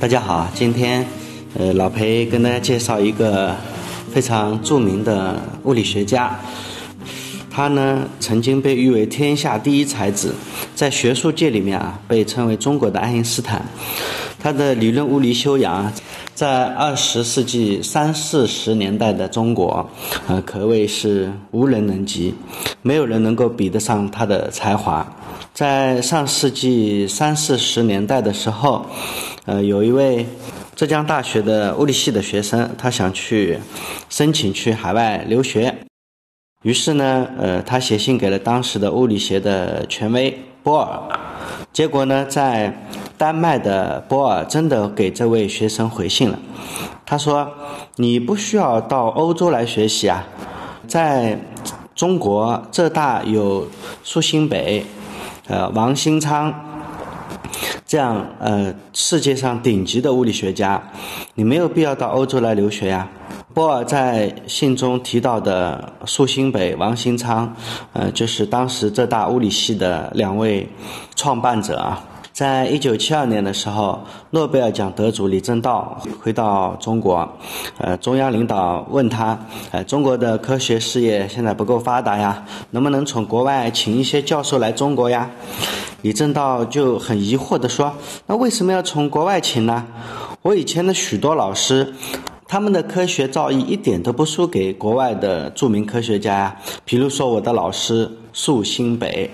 大家好，今天，呃，老裴跟大家介绍一个非常著名的物理学家，他呢曾经被誉为天下第一才子，在学术界里面啊被称为中国的爱因斯坦，他的理论物理修养啊，在二十世纪三四十年代的中国，呃，可谓是无人能及，没有人能够比得上他的才华。在上世纪三四十年代的时候，呃，有一位浙江大学的物理系的学生，他想去申请去海外留学，于是呢，呃，他写信给了当时的物理学的权威波尔，结果呢，在丹麦的波尔真的给这位学生回信了，他说：“你不需要到欧洲来学习啊，在中国浙大有苏新北。”呃，王新昌这样呃世界上顶级的物理学家，你没有必要到欧洲来留学呀。波尔在信中提到的苏新北、王新昌，呃，就是当时浙大物理系的两位创办者啊。在一九七二年的时候，诺贝尔奖得主李政道回到中国，呃，中央领导问他，呃，中国的科学事业现在不够发达呀，能不能从国外请一些教授来中国呀？李政道就很疑惑地说，那为什么要从国外请呢？我以前的许多老师，他们的科学造诣一点都不输给国外的著名科学家呀，比如说我的老师苏新北。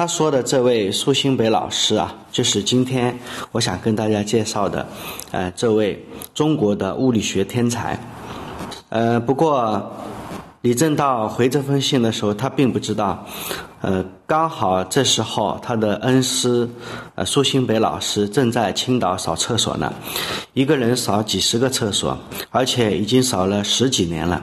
他说的这位苏新北老师啊，就是今天我想跟大家介绍的，呃，这位中国的物理学天才。呃，不过李政道回这封信的时候，他并不知道，呃，刚好这时候他的恩师，呃，苏新北老师正在青岛扫厕所呢，一个人扫几十个厕所，而且已经扫了十几年了。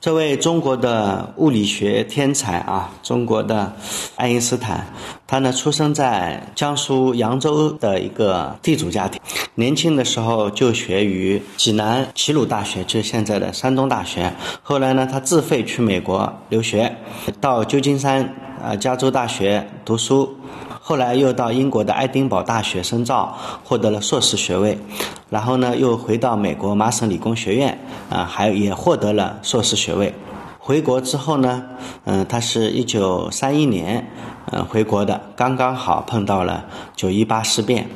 这位中国的物理学天才啊，中国的爱因斯坦，他呢出生在江苏扬州的一个地主家庭，年轻的时候就学于济南齐鲁大学，就是现在的山东大学。后来呢，他自费去美国留学，到旧金山啊加州大学读书。后来又到英国的爱丁堡大学深造，获得了硕士学位，然后呢又回到美国麻省理工学院，啊，还也获得了硕士学位。回国之后呢，嗯，他是一九三一年，嗯，回国的，刚刚好碰到了九一八事变。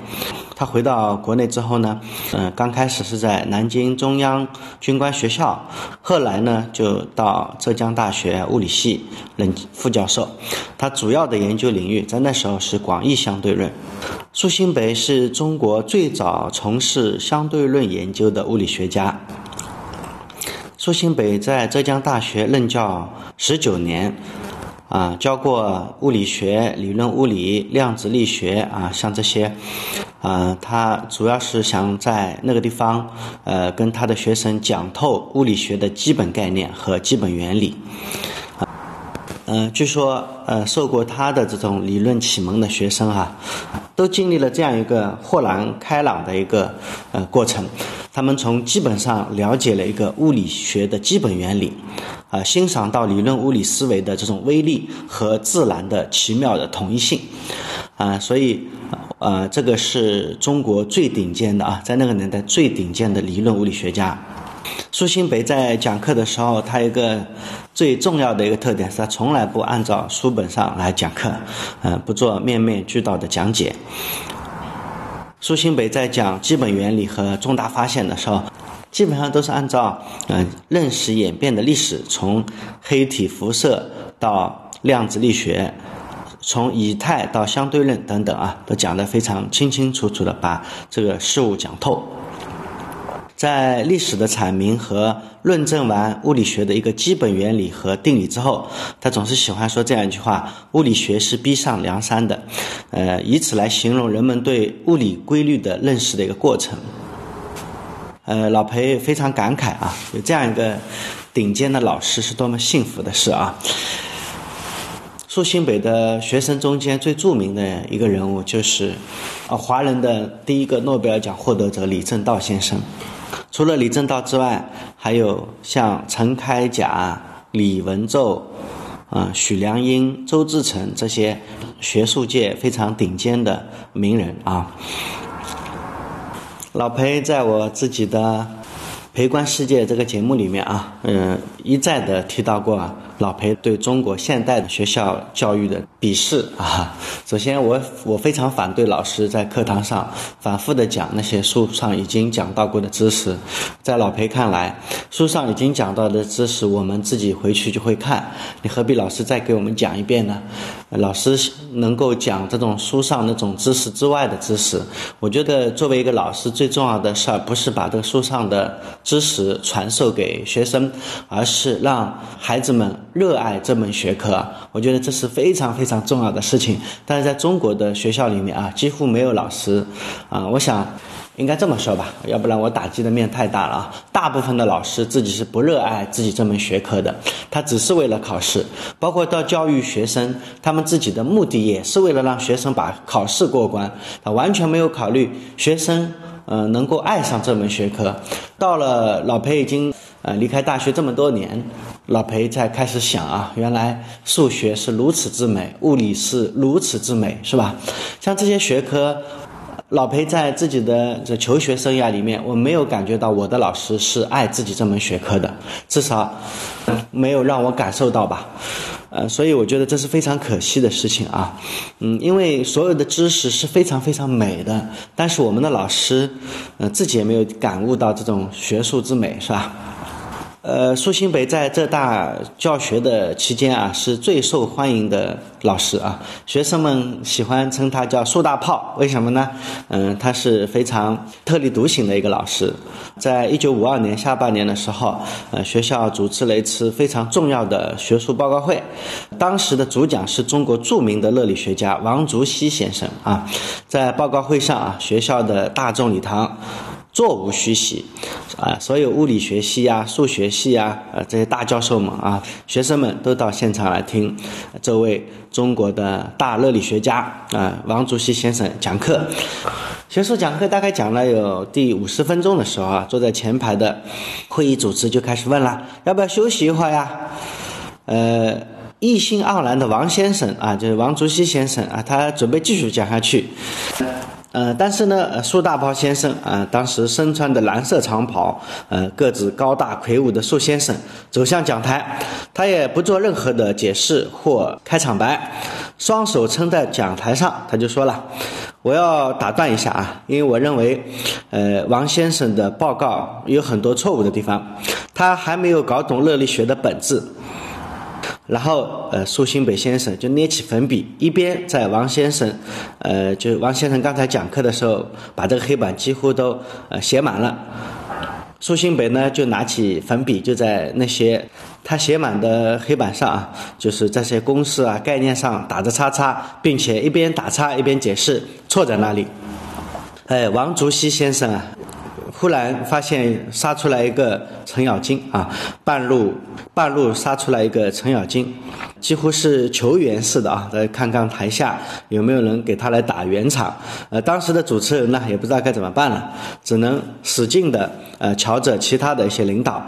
他回到国内之后呢，嗯，刚开始是在南京中央军官学校，后来呢就到浙江大学物理系任副教授。他主要的研究领域在那时候是广义相对论。苏新北是中国最早从事相对论研究的物理学家。苏新北在浙江大学任教十九年。啊，教过物理学、理论物理、量子力学啊，像这些，啊，他主要是想在那个地方，呃，跟他的学生讲透物理学的基本概念和基本原理。嗯，据说，呃，受过他的这种理论启蒙的学生啊，都经历了这样一个豁然开朗的一个呃过程。他们从基本上了解了一个物理学的基本原理，啊，欣赏到理论物理思维的这种威力和自然的奇妙的统一性，啊，所以，呃，这个是中国最顶尖的啊，在那个年代最顶尖的理论物理学家。苏新北在讲课的时候，他一个最重要的一个特点是他从来不按照书本上来讲课，嗯，不做面面俱到的讲解。苏新北在讲基本原理和重大发现的时候，基本上都是按照嗯认识演变的历史，从黑体辐射到量子力学，从以太到相对论等等啊，都讲得非常清清楚楚的把这个事物讲透。在历史的阐明和论证完物理学的一个基本原理和定理之后，他总是喜欢说这样一句话：“物理学是逼上梁山的。”呃，以此来形容人们对物理规律的认识的一个过程。呃，老裴非常感慨啊，有这样一个顶尖的老师是多么幸福的事啊！苏新北的学生中间最著名的一个人物就是，呃，华人的第一个诺贝尔奖获得者李政道先生。除了李政道之外，还有像陈开甲、李文宙、啊许良英、周志成这些学术界非常顶尖的名人啊。老裴在我自己的《陪观世界》这个节目里面啊，嗯，一再的提到过。老裴对中国现代的学校教育的鄙视啊，首先我我非常反对老师在课堂上反复的讲那些书上已经讲到过的知识，在老裴看来，书上已经讲到的知识，我们自己回去就会看，你何必老师再给我们讲一遍呢？老师能够讲这种书上那种知识之外的知识，我觉得作为一个老师最重要的事儿，不是把这个书上的知识传授给学生，而是让孩子们。热爱这门学科，我觉得这是非常非常重要的事情。但是在中国的学校里面啊，几乎没有老师啊。我想应该这么说吧，要不然我打击的面太大了啊。大部分的老师自己是不热爱自己这门学科的，他只是为了考试。包括到教育学生，他们自己的目的也是为了让学生把考试过关，他完全没有考虑学生呃能够爱上这门学科。到了老裴已经呃离开大学这么多年。老裴在开始想啊，原来数学是如此之美，物理是如此之美，是吧？像这些学科，老裴在自己的这求学生涯里面，我没有感觉到我的老师是爱自己这门学科的，至少没有让我感受到吧。呃，所以我觉得这是非常可惜的事情啊。嗯，因为所有的知识是非常非常美的，但是我们的老师，呃，自己也没有感悟到这种学术之美，是吧？呃，苏新北在浙大教学的期间啊，是最受欢迎的老师啊，学生们喜欢称他叫苏大炮，为什么呢？嗯，他是非常特立独行的一个老师。在一九五二年下半年的时候，呃，学校主持了一次非常重要的学术报告会，当时的主讲是中国著名的热力学家王竹溪先生啊，在报告会上啊，学校的大众礼堂。座无虚席，啊，所有物理学系啊、数学系啊，呃，这些大教授们啊，学生们都到现场来听这位中国的大热力学家啊王竹溪先生讲课。学术讲课大概讲了有第五十分钟的时候啊，坐在前排的会议主持就开始问了：要不要休息一会儿呀？呃，意兴盎然的王先生啊，就是王竹溪先生啊，他准备继续讲下去。呃，但是呢，苏大炮先生啊，当时身穿的蓝色长袍，呃，个子高大魁梧的苏先生走向讲台，他也不做任何的解释或开场白，双手撑在讲台上，他就说了：“我要打断一下啊，因为我认为，呃，王先生的报告有很多错误的地方，他还没有搞懂热力学的本质。”然后，呃，苏新北先生就捏起粉笔，一边在王先生，呃，就王先生刚才讲课的时候，把这个黑板几乎都呃写满了。苏新北呢，就拿起粉笔，就在那些他写满的黑板上啊，就是这些公式啊、概念上打着叉叉，并且一边打叉一边解释错在哪里。哎，王竹溪先生啊。忽然发现杀出来一个程咬金啊，半路半路杀出来一个程咬金，几乎是球员似的啊，来看看台下有没有人给他来打圆场。呃，当时的主持人呢也不知道该怎么办了，只能使劲的呃瞧着其他的一些领导。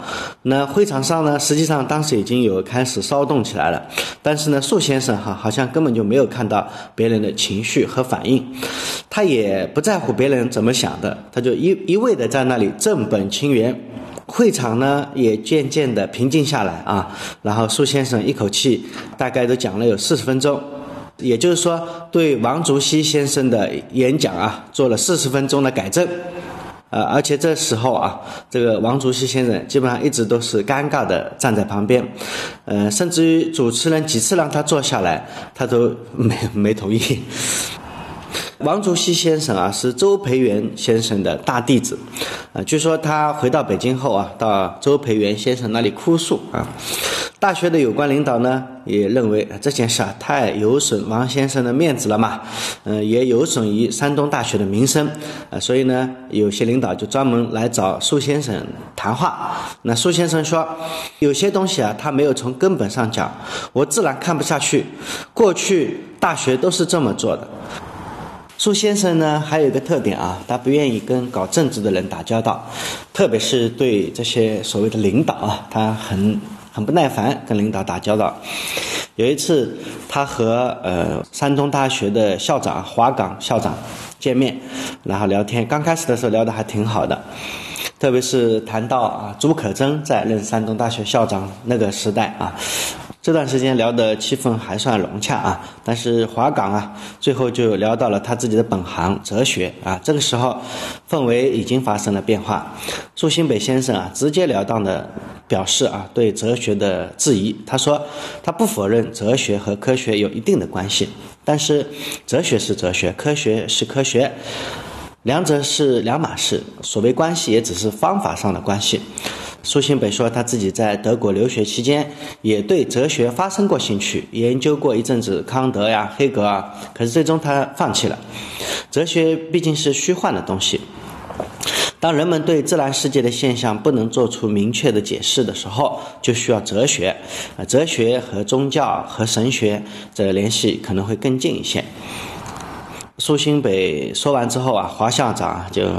那会场上呢，实际上当时已经有开始骚动起来了，但是呢，树先生哈好像根本就没有看到别人的情绪和反应，他也不在乎别人怎么想的，他就一一味的在。那里正本清源，会场呢也渐渐的平静下来啊。然后苏先生一口气大概都讲了有四十分钟，也就是说对王竹溪先生的演讲啊做了四十分钟的改正。呃，而且这时候啊，这个王竹溪先生基本上一直都是尴尬的站在旁边，呃，甚至于主持人几次让他坐下来，他都没没同意。王竹溪先生啊，是周培源先生的大弟子，啊，据说他回到北京后啊，到周培源先生那里哭诉啊。大学的有关领导呢，也认为这件事啊太有损王先生的面子了嘛，嗯，也有损于山东大学的名声，啊，所以呢，有些领导就专门来找苏先生谈话。那苏先生说，有些东西啊，他没有从根本上讲，我自然看不下去。过去大学都是这么做的。苏先生呢，还有一个特点啊，他不愿意跟搞政治的人打交道，特别是对这些所谓的领导啊，他很很不耐烦跟领导打交道。有一次，他和呃山东大学的校长华岗校长见面，然后聊天。刚开始的时候聊得还挺好的，特别是谈到啊，朱可桢在任山东大学校长那个时代啊。这段时间聊的气氛还算融洽啊，但是华港啊，最后就聊到了他自己的本行哲学啊。这个时候，氛围已经发生了变化。苏新北先生啊，直截了当的表示啊，对哲学的质疑。他说，他不否认哲学和科学有一定的关系，但是哲学是哲学，科学是科学，两者是两码事。所谓关系，也只是方法上的关系。苏新北说，他自己在德国留学期间也对哲学发生过兴趣，研究过一阵子康德呀、黑格尔，可是最终他放弃了。哲学毕竟是虚幻的东西，当人们对自然世界的现象不能做出明确的解释的时候，就需要哲学。啊，哲学和宗教和神学这联系可能会更近一些。苏新北说完之后啊，华校长就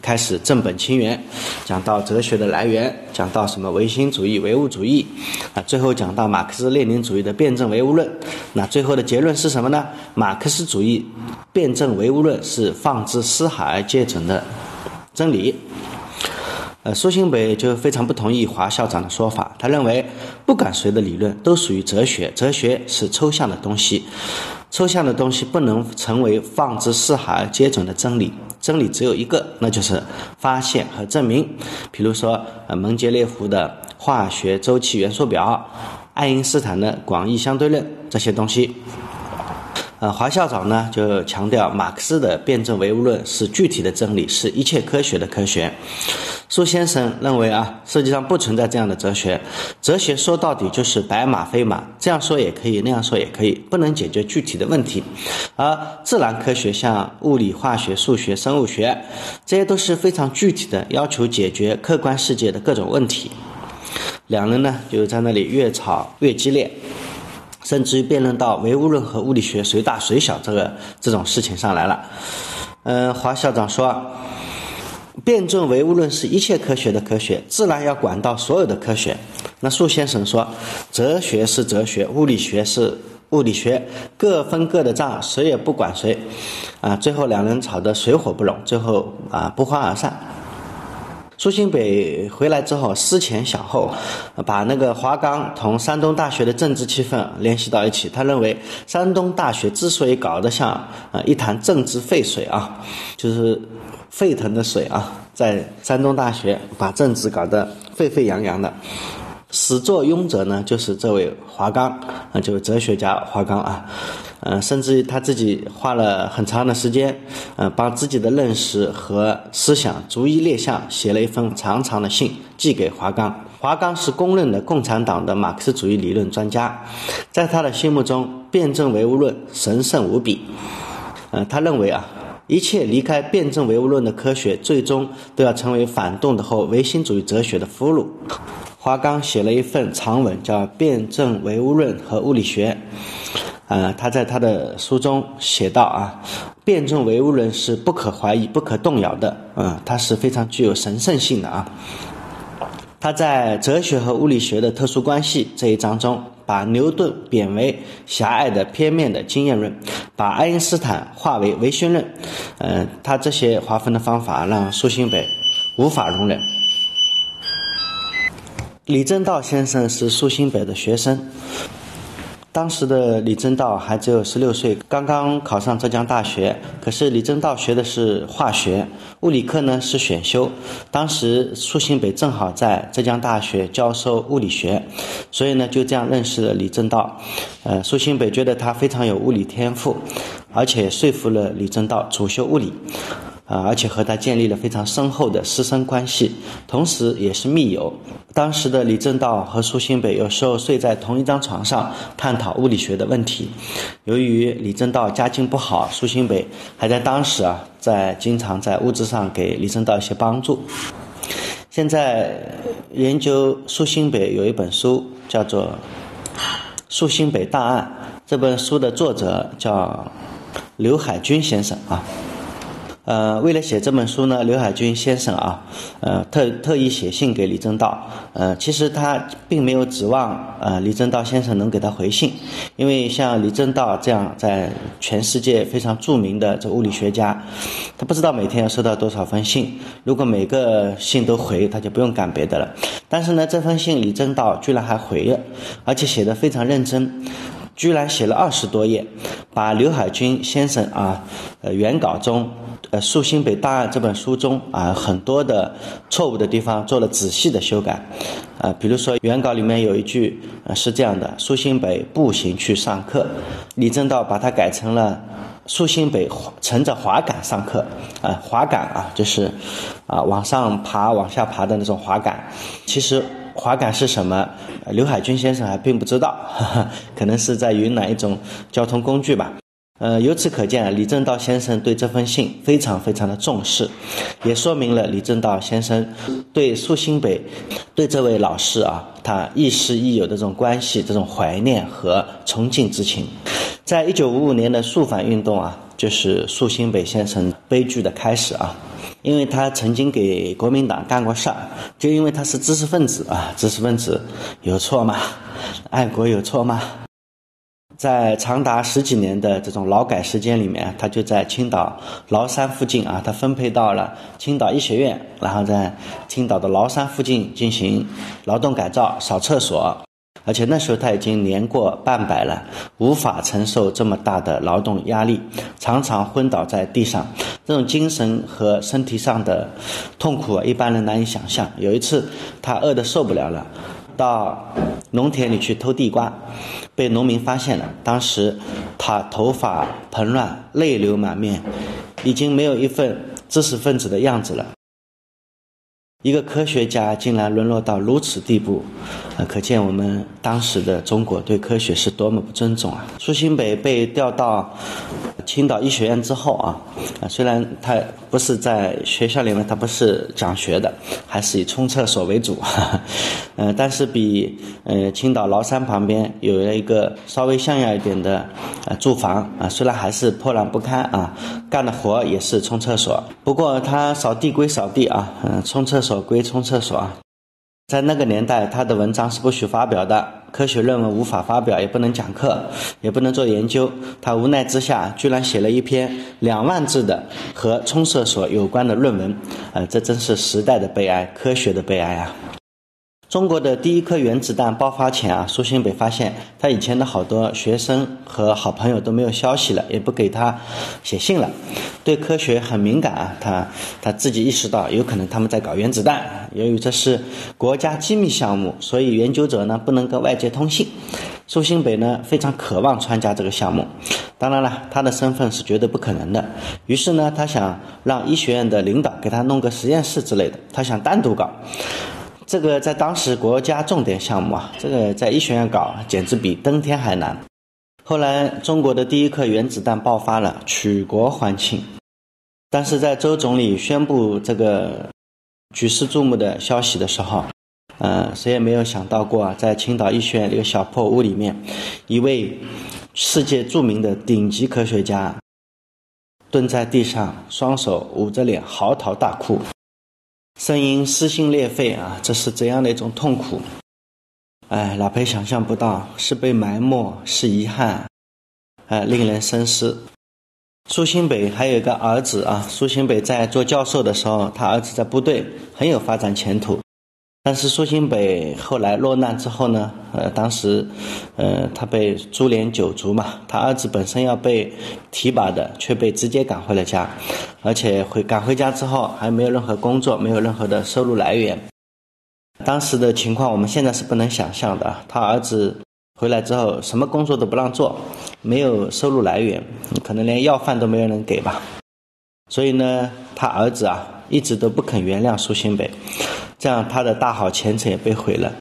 开始正本清源，讲到哲学的来源，讲到什么唯心主义、唯物主义，啊，最后讲到马克思列宁主义的辩证唯物论。那最后的结论是什么呢？马克思主义辩证唯物论是放之四海而皆准的真理。呃，苏新北就非常不同意华校长的说法，他认为不管谁的理论都属于哲学，哲学是抽象的东西。抽象的东西不能成为放之四海而皆准的真理，真理只有一个，那就是发现和证明。比如说，呃，门捷列夫的化学周期元素表，爱因斯坦的广义相对论这些东西。呃，华校长呢就强调，马克思的辩证唯物论是具体的真理，是一切科学的科学。苏先生认为啊，世界上不存在这样的哲学，哲学说到底就是白马非马，这样说也可以，那样说也可以，不能解决具体的问题。而自然科学像物理、化学、数学、生物学，这些都是非常具体的，要求解决客观世界的各种问题。两人呢就在那里越吵越激烈，甚至于辩论到唯物论和物理学谁大谁小这个这种事情上来了。嗯，华校长说。辩证唯物论是一切科学的科学，自然要管到所有的科学。那苏先生说，哲学是哲学，物理学是物理学，各分各的账，谁也不管谁。啊，最后两人吵得水火不容，最后啊不欢而散。苏新北回来之后，思前想后，把那个华冈同山东大学的政治气氛联系到一起。他认为，山东大学之所以搞得像啊一潭政治沸水啊，就是。沸腾的水啊，在山东大学把政治搞得沸沸扬扬的，始作俑者呢就是这位华冈啊，就是哲学家华冈啊，嗯，甚至于他自己花了很长的时间，嗯，把自己的认识和思想逐一列项，写了一封长长的信寄给华冈。华冈是公认的共产党的马克思主义理论专家，在他的心目中，辩证唯物论神圣无比，嗯，他认为啊。一切离开辩证唯物论的科学，最终都要成为反动的和唯心主义哲学的俘虏。华冈写了一份长文，叫《辩证唯物论和物理学》。呃，他在他的书中写道啊，辩证唯物论是不可怀疑、不可动摇的，嗯，它是非常具有神圣性的啊。他在哲学和物理学的特殊关系这一章中。把牛顿贬为狭隘的、片面的经验论，把爱因斯坦化为唯心论，嗯，他这些划分的方法让苏新北无法容忍。李政道先生是苏新北的学生。当时的李政道还只有十六岁，刚刚考上浙江大学。可是李政道学的是化学，物理课呢是选修。当时苏新北正好在浙江大学教授物理学，所以呢就这样认识了李政道。呃，苏新北觉得他非常有物理天赋，而且说服了李政道主修物理。啊，而且和他建立了非常深厚的师生关系，同时也是密友。当时的李政道和苏新北有时候睡在同一张床上，探讨物理学的问题。由于李政道家境不好，苏新北还在当时啊，在经常在物质上给李政道一些帮助。现在研究苏新北有一本书叫做《苏新北档案》，这本书的作者叫刘海军先生啊。呃，为了写这本书呢，刘海军先生啊，呃，特特意写信给李政道。呃，其实他并没有指望呃李政道先生能给他回信，因为像李政道这样在全世界非常著名的这物理学家，他不知道每天要收到多少封信。如果每个信都回，他就不用干别的了。但是呢，这封信李政道居然还回了，而且写的非常认真。居然写了二十多页，把刘海军先生啊，呃原稿中，呃《树新北档案》这本书中啊很多的错误的地方做了仔细的修改，啊，比如说原稿里面有一句呃是这样的：树新北步行去上课，李政道把它改成了树新北乘着滑杆上课，啊，滑杆啊就是啊往上爬往下爬的那种滑杆，其实。滑杆是什么？刘海军先生还并不知道，可能是在云南一种交通工具吧。呃，由此可见，李政道先生对这封信非常非常的重视，也说明了李政道先生对苏新北对这位老师啊，他亦师亦友的这种关系、这种怀念和崇敬之情。在一九五五年的肃反运动啊，就是苏新北先生悲剧的开始啊。因为他曾经给国民党干过事儿，就因为他是知识分子啊，知识分子有错吗？爱国有错吗？在长达十几年的这种劳改时间里面，他就在青岛崂山附近啊，他分配到了青岛医学院，然后在青岛的崂山附近进行劳动改造，扫厕所。而且那时候他已经年过半百了，无法承受这么大的劳动压力，常常昏倒在地上。这种精神和身体上的痛苦，一般人难以想象。有一次，他饿得受不了了，到农田里去偷地瓜，被农民发现了。当时他头发蓬乱，泪流满面，已经没有一份知识分子的样子了。一个科学家竟然沦落到如此地步，呃，可见我们当时的中国对科学是多么不尊重啊！苏新北被调到青岛医学院之后啊，啊，虽然他不是在学校里面，他不是讲学的，还是以冲厕所为主，嗯，但是比呃青岛崂山旁边有了一个稍微像样一点的呃住房啊，虽然还是破烂不堪啊，干的活也是冲厕所，不过他扫地归扫地啊，嗯，冲厕所。归冲厕所啊，在那个年代，他的文章是不许发表的，科学论文无法发表，也不能讲课，也不能做研究。他无奈之下，居然写了一篇两万字的和冲厕所有关的论文，呃，这真是时代的悲哀，科学的悲哀啊！中国的第一颗原子弹爆发前啊，苏新北发现他以前的好多学生和好朋友都没有消息了，也不给他写信了，对科学很敏感啊。他他自己意识到有可能他们在搞原子弹，由于这是国家机密项目，所以研究者呢不能跟外界通信。苏新北呢非常渴望参加这个项目，当然了，他的身份是绝对不可能的。于是呢，他想让医学院的领导给他弄个实验室之类的，他想单独搞。这个在当时国家重点项目啊，这个在医学院搞简直比登天还难。后来中国的第一颗原子弹爆发了，举国欢庆。但是在周总理宣布这个举世注目的消息的时候，呃，谁也没有想到过，在青岛医学院一个小破屋里面，一位世界著名的顶级科学家蹲在地上，双手捂着脸，嚎啕大哭。声音撕心裂肺啊！这是怎样的一种痛苦？哎，老裴想象不到，是被埋没，是遗憾，哎，令人深思。苏新北还有一个儿子啊，苏新北在做教授的时候，他儿子在部队很有发展前途。但是苏新北后来落难之后呢，呃，当时，呃，他被株连九族嘛，他儿子本身要被提拔的，却被直接赶回了家，而且回赶回家之后还没有任何工作，没有任何的收入来源。当时的情况我们现在是不能想象的，他儿子回来之后什么工作都不让做，没有收入来源，可能连要饭都没有人给吧。所以呢，他儿子啊一直都不肯原谅苏新北。这样，他的大好前程也被毁了。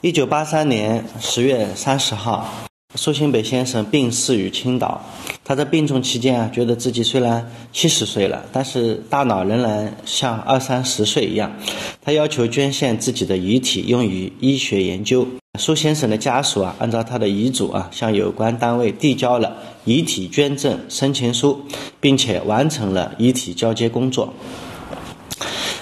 一九八三年十月三十号，苏新北先生病逝于青岛。他在病重期间啊，觉得自己虽然七十岁了，但是大脑仍然像二三十岁一样。他要求捐献自己的遗体用于医学研究。苏先生的家属啊，按照他的遗嘱啊，向有关单位递交了遗体捐赠申请书，并且完成了遗体交接工作。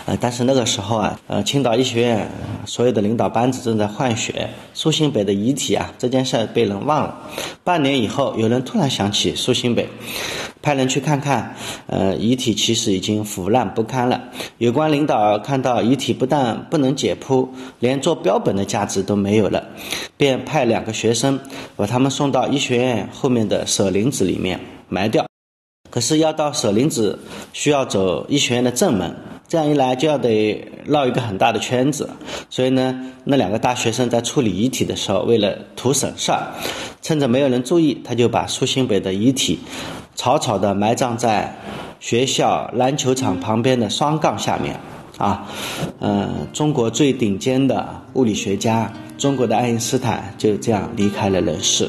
呃，但是那个时候啊，呃，青岛医学院所有的领导班子正在换血，苏新北的遗体啊，这件事被人忘了。半年以后，有人突然想起苏新北，派人去看看，呃，遗体其实已经腐烂不堪了。有关领导看到遗体不但不能解剖，连做标本的价值都没有了，便派两个学生把他们送到医学院后面的舍林子里面埋掉。可是要到舍林子，需要走医学院的正门。这样一来就要得绕一个很大的圈子，所以呢，那两个大学生在处理遗体的时候，为了图省事儿，趁着没有人注意，他就把苏新北的遗体草草地埋葬在学校篮球场旁边的双杠下面。啊，嗯，中国最顶尖的物理学家，中国的爱因斯坦就这样离开了人世。